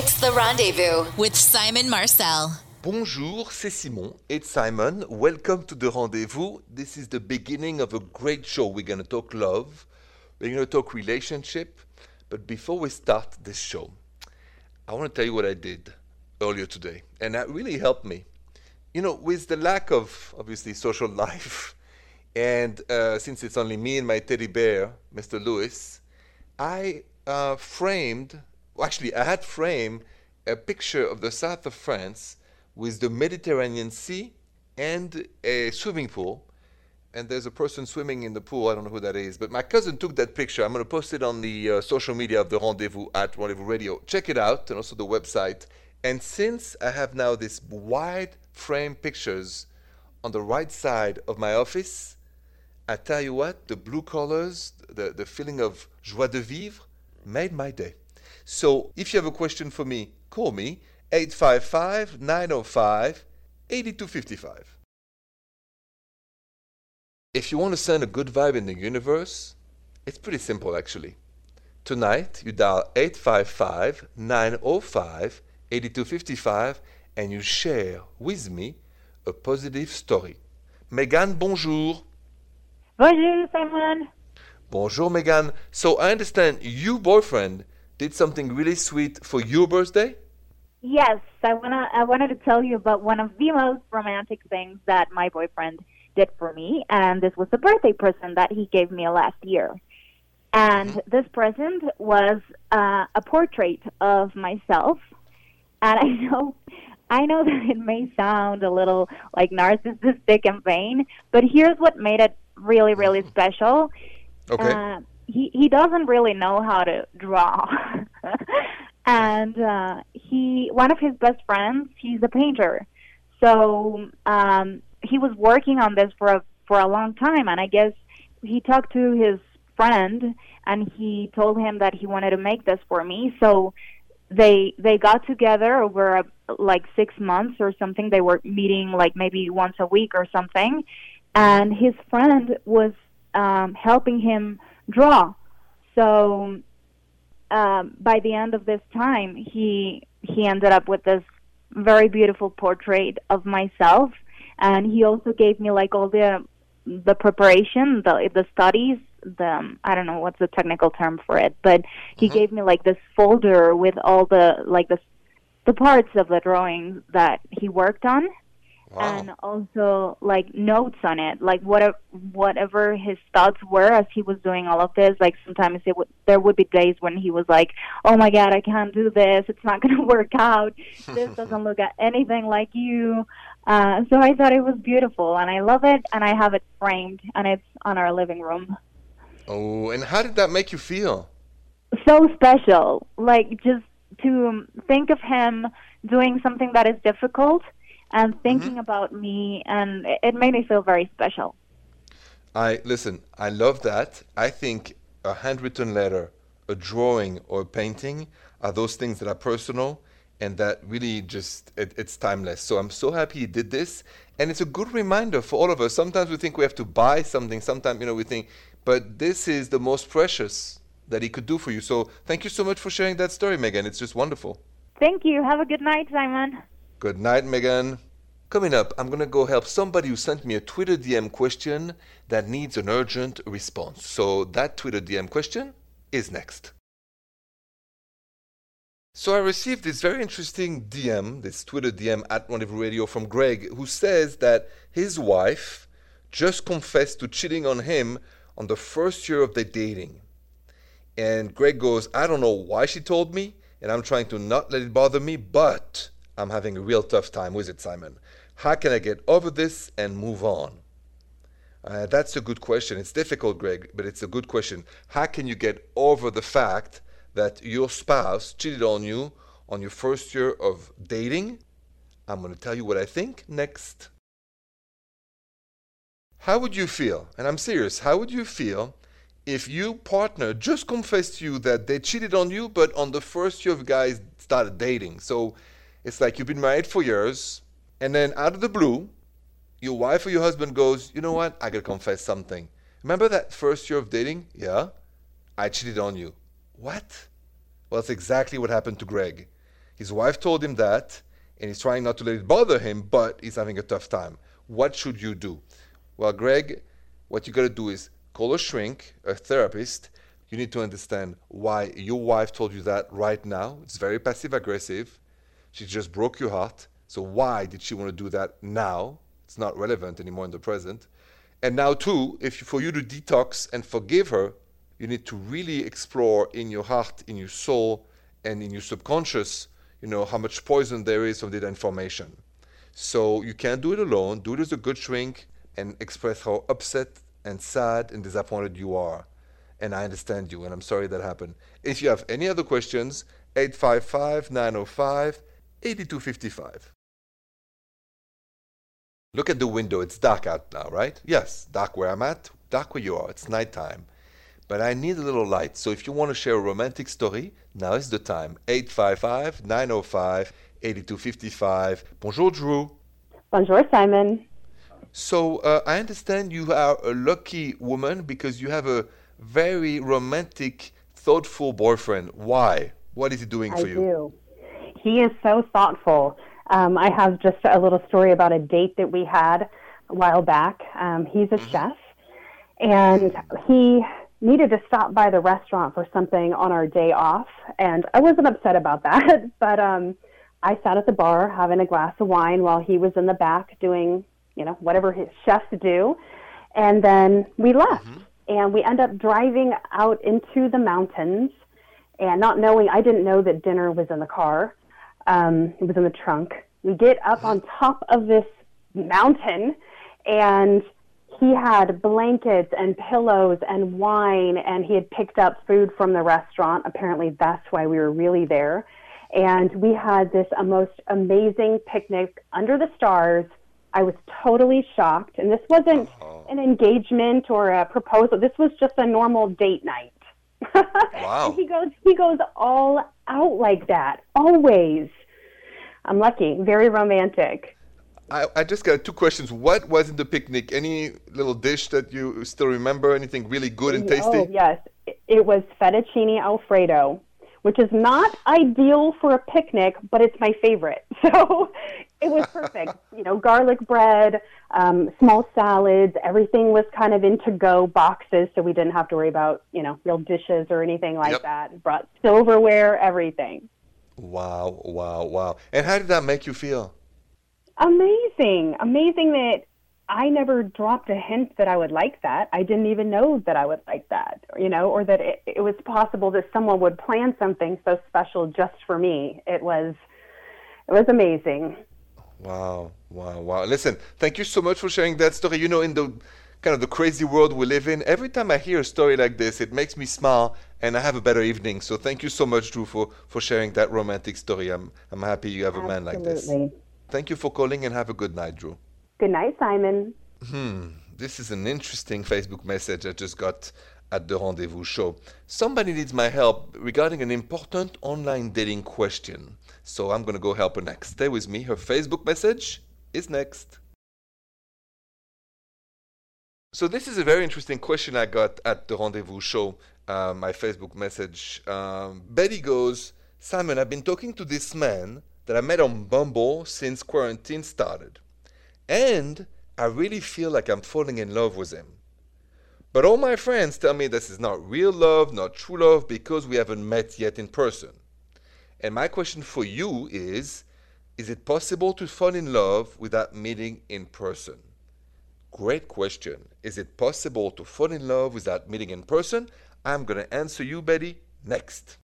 It's the rendezvous with Simon Marcel. Bonjour, c'est Simon. It's Simon. Welcome to the rendezvous. This is the beginning of a great show. We're going to talk love, we're going to talk relationship. But before we start this show, I want to tell you what I did earlier today. And that really helped me. You know, with the lack of obviously social life, and uh, since it's only me and my teddy bear, Mr. Lewis, I uh, framed, well, actually, I had framed a picture of the south of France with the Mediterranean Sea and a swimming pool. And there's a person swimming in the pool. I don't know who that is. But my cousin took that picture. I'm going to post it on the uh, social media of the Rendezvous at Rendezvous Radio. Check it out and also the website. And since I have now these wide frame pictures on the right side of my office, I tell you what, the blue colors, the, the feeling of joie de vivre made my day. So if you have a question for me, call me 855 905 8255. If you want to send a good vibe in the universe, it's pretty simple actually. Tonight, you dial 855 905 8255 and you share with me a positive story. Megan, bonjour. Bonjour, Simon. Bonjour, Megan. So I understand your boyfriend did something really sweet for your birthday? Yes, I wanna. I wanted to tell you about one of the most romantic things that my boyfriend did for me, and this was a birthday present that he gave me last year. And Mm-hmm. this present was uh, a portrait of myself, and I know, I know that it may sound a little like narcissistic and vain, but here's what made it really, really special. Okay. Uh, he he doesn't really know how to draw, and uh, he one of his best friends he's a painter, so um, he was working on this for a for a long time, and I guess he talked to his friend and he told him that he wanted to make this for me, so they they got together over a, like six months or something. They were meeting like maybe once a week or something, and his friend was um, helping him draw. So um, by the end of this time, he he ended up with this very beautiful portrait of myself, and he also gave me like all the the preparation, the the studies. The I don't know what's the technical term for it, but he gave me like this folder with all the like the the parts of the drawing that he worked on and also like notes on it like whatever whatever his thoughts were as he was doing all of this like sometimes it would there would be days when he was like oh my god i can't do this. It's not going to work out. This doesn't look at anything like you. Uh so i thought it was beautiful and i love it and i have it framed and it's on our living room. Oh, and how did that make you feel? so special. Like just to think of him doing something that is difficult and mm-hmm. thinking about me and it- it made me feel very special I listen, I love that. I think a handwritten letter, a drawing or a painting are those things that are personal and that really just it, it's timeless. So I'm so happy he did this and it's a good reminder for all of us. Sometimes we think we have to buy something, sometimes you know we think but this is the most precious that he could do for you. So thank you so much for sharing that story, Megan. It's just wonderful. thank you have a good night simon Good night, Megan. Coming up, I'm going to go help somebody who sent me a Twitter DM question that needs an urgent response. So that Twitter DM question is next. So I received this very interesting DM, this Twitter DM at Rendezvous Radio from Greg, who says that his wife just confessed to cheating on him on the first year of their dating. And Greg goes, I don't know why she told me, and I'm trying to not let it bother me, but I'm having a real tough time with it, Simon. How can I get over this and move on? Uh, that's a good question. It's difficult, Greg, but it's a good question. How can you get over the fact that your spouse cheated on you on your first year of dating? I'm going to tell you what I think next. How would you feel? And I'm serious. How would you feel if your partner just confessed to you that they cheated on you, but on the first year of guys started dating? So it's like you've been married for years, and then out of the blue, your wife or your husband goes, You know what? I gotta confess something. Remember that first year of dating? Yeah? I cheated on you. What? Well, that's exactly what happened to Greg. His wife told him that, and he's trying not to let it bother him, but he's having a tough time. What should you do? Well, Greg, what you got to do is call a shrink, a therapist. You need to understand why your wife told you that right now. It's very passive aggressive. She just broke your heart. So why did she want to do that now? It's not relevant anymore in the present. And now, too, if for you to detox and forgive her, you need to really explore in your heart, in your soul, and in your subconscious, you know, how much poison there is from that information. So you can't do it alone. Do it as a good shrink and express how upset and sad and disappointed you are. And I understand you, and I'm sorry that happened. If you have any other questions, 855 905 8255. Look at the window. It's dark out now, right? Yes, dark where I'm at, dark where you are. It's nighttime. But I need a little light. So if you want to share a romantic story, now is the time. 855 905 8255. Bonjour, Drew. Bonjour, Simon. So uh, I understand you are a lucky woman because you have a very romantic, thoughtful boyfriend. Why? What is he doing I for you? do. He is so thoughtful. Um, I have just a little story about a date that we had a while back. Um, he's a Mm-hmm. chef, and he needed to stop by the restaurant for something on our day off. And I wasn't upset about that, but um, I sat at the bar having a glass of wine while he was in the back doing, you know, whatever his chefs do. And then we left, and we end up driving out into the mountains and not knowing I didn't know that dinner was in the car. Um, it was in the trunk. We get up on top of this mountain, and he had blankets and pillows and wine, and he had picked up food from the restaurant. Apparently, that's why we were really there. And we had this a most amazing picnic under the stars. I was totally shocked, and this wasn't an engagement or a proposal. This was just a normal date night. Wow. he goes he goes all out like that always. I'm lucky, very romantic. I, I just got two questions. What was in the picnic? Any little dish that you still remember? Anything really good and tasty? Oh yes, It- was fettuccine alfredo, which is not ideal for a picnic, but it's my favorite. So it was perfect. you know, garlic bread, um, small salads. Everything was kind of in to-go boxes, so we didn't have to worry about you know real dishes or anything like Yep. that. Brought silverware, everything. Wow, wow, wow. And how did that make you feel? Amazing. Amazing that I never dropped a hint that I would like that. I didn't even know that I would like that, you know, or that it, it was possible that someone would plan something so special just for me. It was, it was amazing. Wow, wow, wow. Listen, thank you so much for sharing that story. You know, in the kind of the crazy world we live in, every time I hear a story like this, it makes me smile and I have a better evening. So thank you so much, Drew, for, for sharing that romantic story. I'm, I'm happy you have a man like this. Absolutely. Thank you for calling and have a good night, Drew. Good night, Simon. Hmm. This is an interesting Facebook message I just got at the Rendezvous show. Somebody needs my help regarding an important online dating question. So I'm going to go help her next. Stay with me. Her Facebook message is next. So this is a very interesting question I got at the Rendezvous show, uh, my Facebook message. Um, Betty goes, Simon, I've been talking to this man that I met on Bumble since quarantine started. And I really feel like I'm falling in love with him. But all my friends tell me this is not real love, not true love, because we haven't met yet in person. And my question for you is Is it possible to fall in love without meeting in person? Great question. Is it possible to fall in love without meeting in person? I'm going to answer you, Betty, next.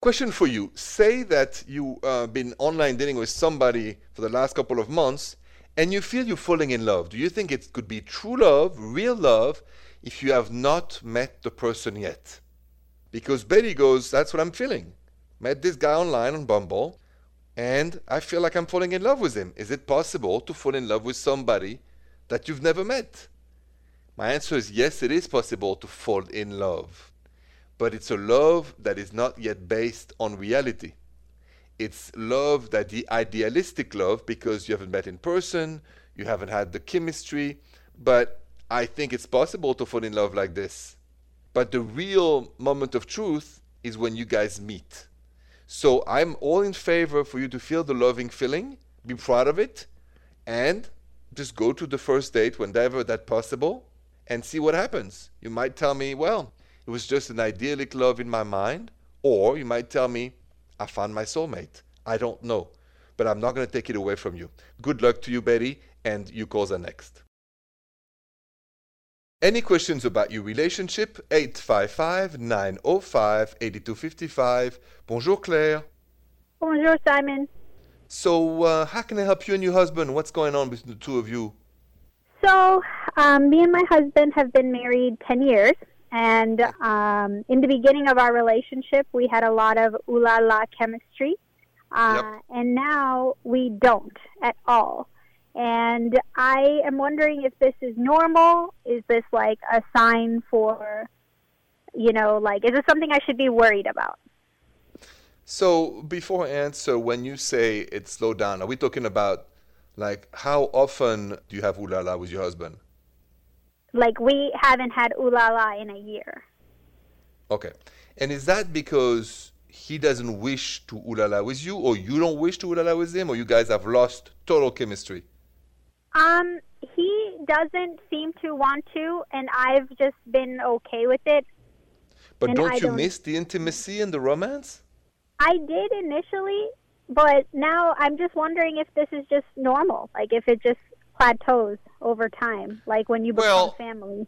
Question for you. Say that you've uh, been online dating with somebody for the last couple of months and you feel you're falling in love. Do you think it could be true love, real love, if you have not met the person yet? Because Betty goes, That's what I'm feeling. Met this guy online on Bumble and I feel like I'm falling in love with him. Is it possible to fall in love with somebody that you've never met? My answer is yes, it is possible to fall in love. But it's a love that is not yet based on reality. It's love that the idealistic love because you haven't met in person, you haven't had the chemistry, but I think it's possible to fall in love like this. But the real moment of truth is when you guys meet. So I'm all in favor for you to feel the loving feeling, be proud of it, and just go to the first date whenever that's possible and see what happens. You might tell me, well, it was just an idyllic love in my mind, or you might tell me, I found my soulmate. I don't know, but I'm not going to take it away from you. Good luck to you, Betty, and you calls are next. Any questions about your relationship? 855 905 8255. Bonjour, Claire. Bonjour, Simon. So, uh, how can I help you and your husband? What's going on between the two of you? So, um, me and my husband have been married 10 years. And um, in the beginning of our relationship, we had a lot of ooh la la chemistry. Uh, yep. And now we don't at all. And I am wondering if this is normal. Is this like a sign for, you know, like, is this something I should be worried about? So, before I answer, when you say it slowed down, are we talking about like how often do you have ooh la la with your husband? Like we haven't had ooh la la in a year. Okay. And is that because he doesn't wish to ooh la la with you, or you don't wish to ooh la la with him, or you guys have lost total chemistry? Um, he doesn't seem to want to, and I've just been okay with it. But don't I you don't... miss the intimacy and the romance? I did initially, but now I'm just wondering if this is just normal, like if it just plateaus over time, like when you become well, family.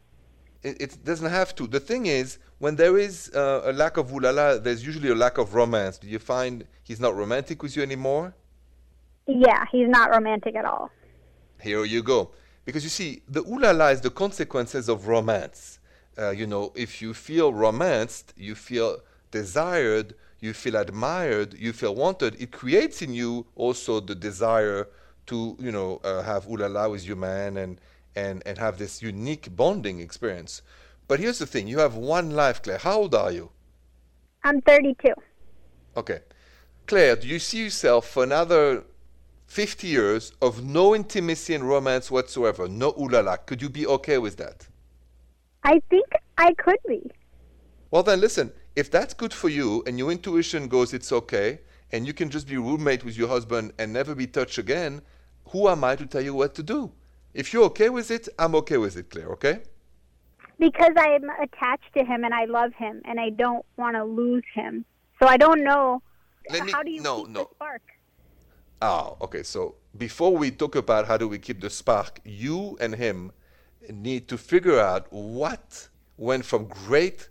It, it, doesn't have to. The thing is, when there is uh, a lack of ulala, there's usually a lack of romance. Do you find he's not romantic with you anymore? Yeah, he's not romantic at all. Here you go. Because you see, the ulala is the consequences of romance. Uh, you know, if you feel romanced, you feel desired, you feel admired, you feel wanted, it creates in you also the desire to, you know, uh, have ulala with your man and, and, and have this unique bonding experience. But here's the thing you have one life, Claire. How old are you? I'm 32. Okay. Claire, do you see yourself for another 50 years of no intimacy and romance whatsoever? No ulala. Could you be okay with that? I think I could be. Well, then listen, if that's good for you and your intuition goes it's okay, and you can just be roommate with your husband and never be touched again, who am I to tell you what to do? If you're okay with it, I'm okay with it, Claire, okay? Because I'm attached to him and I love him and I don't want to lose him. So I don't know. Let me, how do you no, keep no. the spark? Oh, okay. So before we talk about how do we keep the spark, you and him need to figure out what went from great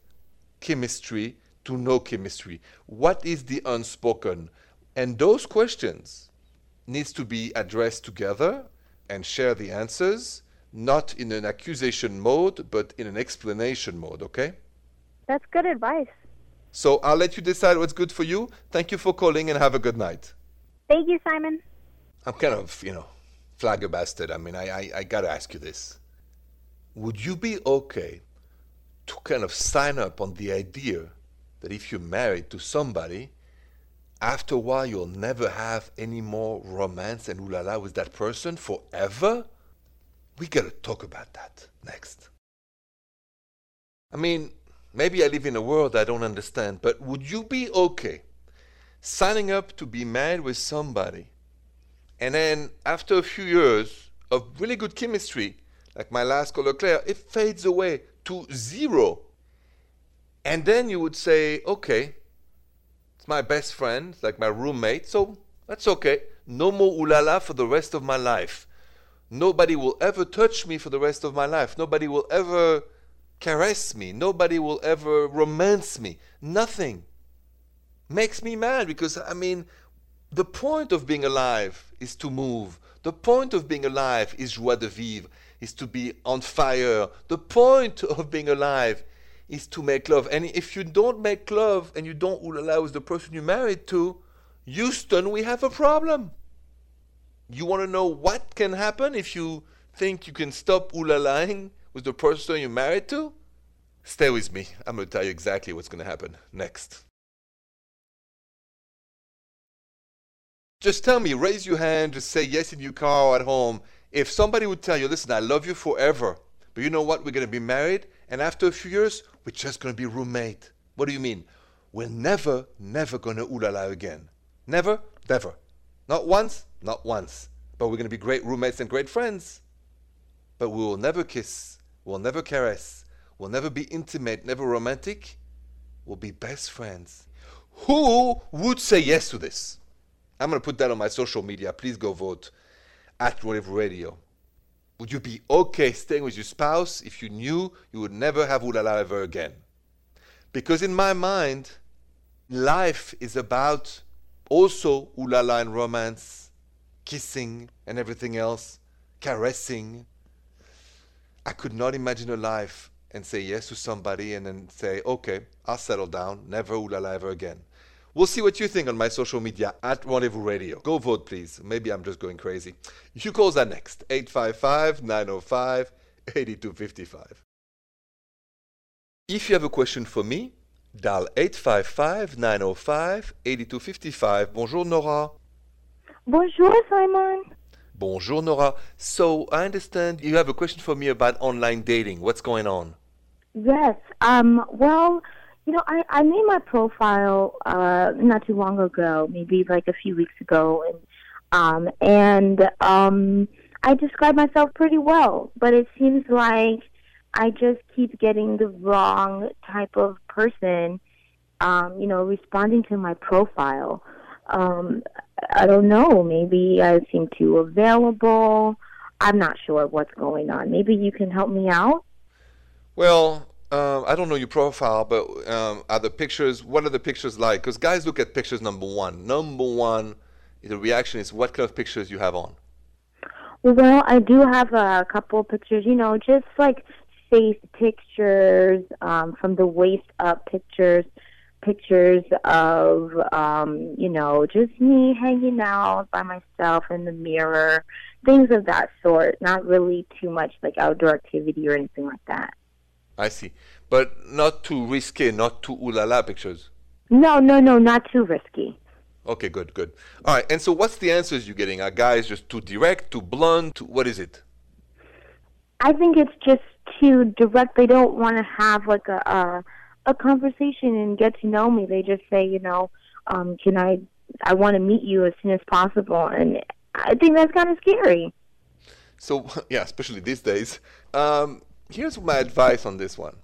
chemistry to no chemistry. What is the unspoken? And those questions needs to be addressed together and share the answers, not in an accusation mode, but in an explanation mode, okay? That's good advice. So I'll let you decide what's good for you. Thank you for calling and have a good night. Thank you, Simon. I'm kind of, you know, flabbergasted. I mean, I, I, I got to ask you this. Would you be okay to kind of sign up on the idea that if you're married to somebody, after a while you'll never have any more romance and ulala with that person forever? We gotta talk about that next. I mean, maybe I live in a world I don't understand, but would you be okay signing up to be married with somebody and then after a few years of really good chemistry, like my last caller Claire, it fades away to zero. And then you would say, okay, it's my best friend, like my roommate, so that's okay. No more ulala for the rest of my life. Nobody will ever touch me for the rest of my life. Nobody will ever caress me. Nobody will ever romance me. Nothing. Makes me mad because, I mean, the point of being alive is to move. The point of being alive is joie de vivre is to be on fire. The point of being alive is to make love. And if you don't make love and you don't allow the person you're married to, Houston, we have a problem. You want to know what can happen if you think you can stop ulalaing with the person you're married to? Stay with me. I'm going to tell you exactly what's going to happen next. Just tell me, raise your hand, just say yes in your car or at home if somebody would tell you, listen, I love you forever, but you know what? We're going to be married, and after a few years, we're just going to be roommate. What do you mean? we're never, never gonna ooh la la again. Never, never. Not once, not once. But we're gonna be great roommates and great friends. But we will never kiss, we'll never caress, we'll never be intimate, never romantic. We'll be best friends. Who would say yes to this? I'm gonna put that on my social media. Please go vote at Whatever Radio. Would you be okay staying with your spouse if you knew you would never have ooh la la ever again? Because in my mind, life is about also ooh la la and romance, kissing and everything else, caressing. I could not imagine a life and say yes to somebody and then say, okay, I'll settle down, never ooh la la ever again. We'll see what you think on my social media at Rendezvous Radio. Go vote, please. Maybe I'm just going crazy. You calls are next 855 905 8255. If you have a question for me, dial 855 905 8255. Bonjour, Nora. Bonjour, Simon. Bonjour, Nora. So I understand you have a question for me about online dating. What's going on? Yes. Um, well, you know, I, I made my profile uh, not too long ago, maybe like a few weeks ago, and um, and um, I describe myself pretty well, but it seems like I just keep getting the wrong type of person, um, you know, responding to my profile. Um, I don't know. Maybe I seem too available. I'm not sure what's going on. Maybe you can help me out. Well, um, I don't know your profile, but um, are the pictures? What are the pictures like? Because guys look at pictures. Number one, number one, the reaction is what kind of pictures you have on. Well, I do have a couple pictures. You know, just like face pictures, um, from the waist up pictures, pictures of, um, you know, just me hanging out by myself in the mirror, things of that sort. Not really too much like outdoor activity or anything like that. I see. But not too risky, not too ooh la la pictures. No, no, no, not too risky. Okay, good, good. All right, and so what's the answers you're getting? Are guys just too direct, too blunt? Too, what is it? I think it's just too direct. They don't want to have like a, a a conversation and get to know me. They just say, you know, um, can I? I want to meet you as soon as possible, and I think that's kind of scary. So yeah, especially these days. Um, here's my advice on this one.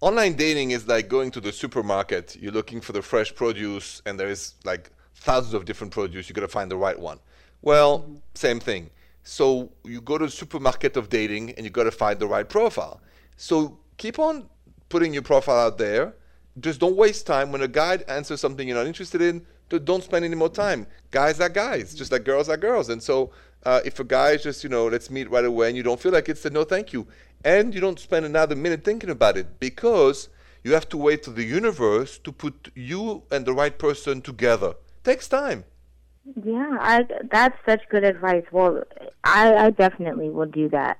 Online dating is like going to the supermarket. You're looking for the fresh produce, and there is like thousands of different produce. You got to find the right one. Well, same thing. So you go to the supermarket of dating, and you got to find the right profile. So keep on putting your profile out there. Just don't waste time. When a guy answers something you're not interested in, don't spend any more time. Guys are guys, just like girls are girls. And so uh, if a guy is just, you know, let's meet right away and you don't feel like it, then no, thank you. And you don't spend another minute thinking about it because you have to wait for the universe to put you and the right person together. Takes time. Yeah, I, that's such good advice. Well, I, I definitely will do that.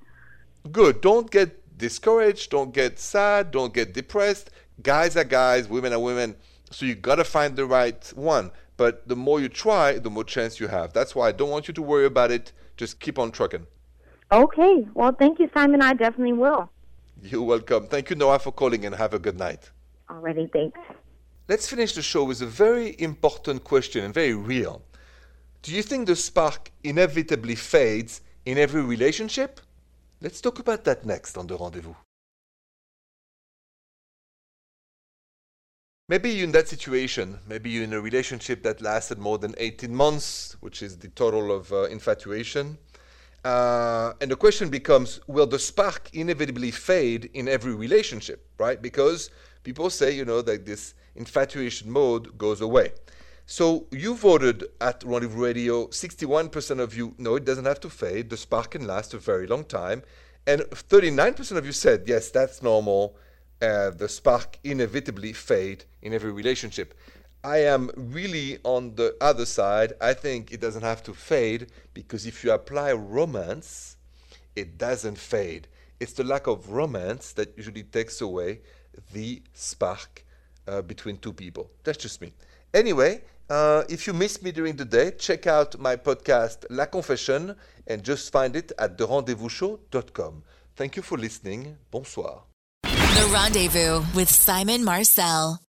Good. Don't get discouraged. Don't get sad. Don't get depressed. Guys are guys. Women are women. So you got to find the right one. But the more you try, the more chance you have. That's why I don't want you to worry about it. Just keep on trucking. Okay. Well, thank you, Simon. I definitely will. You're welcome. Thank you, Noah, for calling and have a good night. Already, thanks. Let's finish the show with a very important question and very real. Do you think the spark inevitably fades in every relationship? Let's talk about that next on the rendezvous. Maybe you're in that situation. Maybe you're in a relationship that lasted more than 18 months, which is the total of uh, infatuation. Uh, and the question becomes will the spark inevitably fade in every relationship, right? Because people say, you know, that this infatuation mode goes away. So you voted at Rendezvous Radio, 61% of you, no, it doesn't have to fade. The spark can last a very long time. And 39% of you said, yes, that's normal. Uh, the spark inevitably fade in every relationship. I am really on the other side. I think it doesn't have to fade because if you apply romance, it doesn't fade. It's the lack of romance that usually takes away the spark uh, between two people. That's just me. Anyway, uh, if you miss me during the day, check out my podcast La Confession and just find it at therendezvousshow.com. Thank you for listening. Bonsoir. The Rendezvous with Simon Marcel.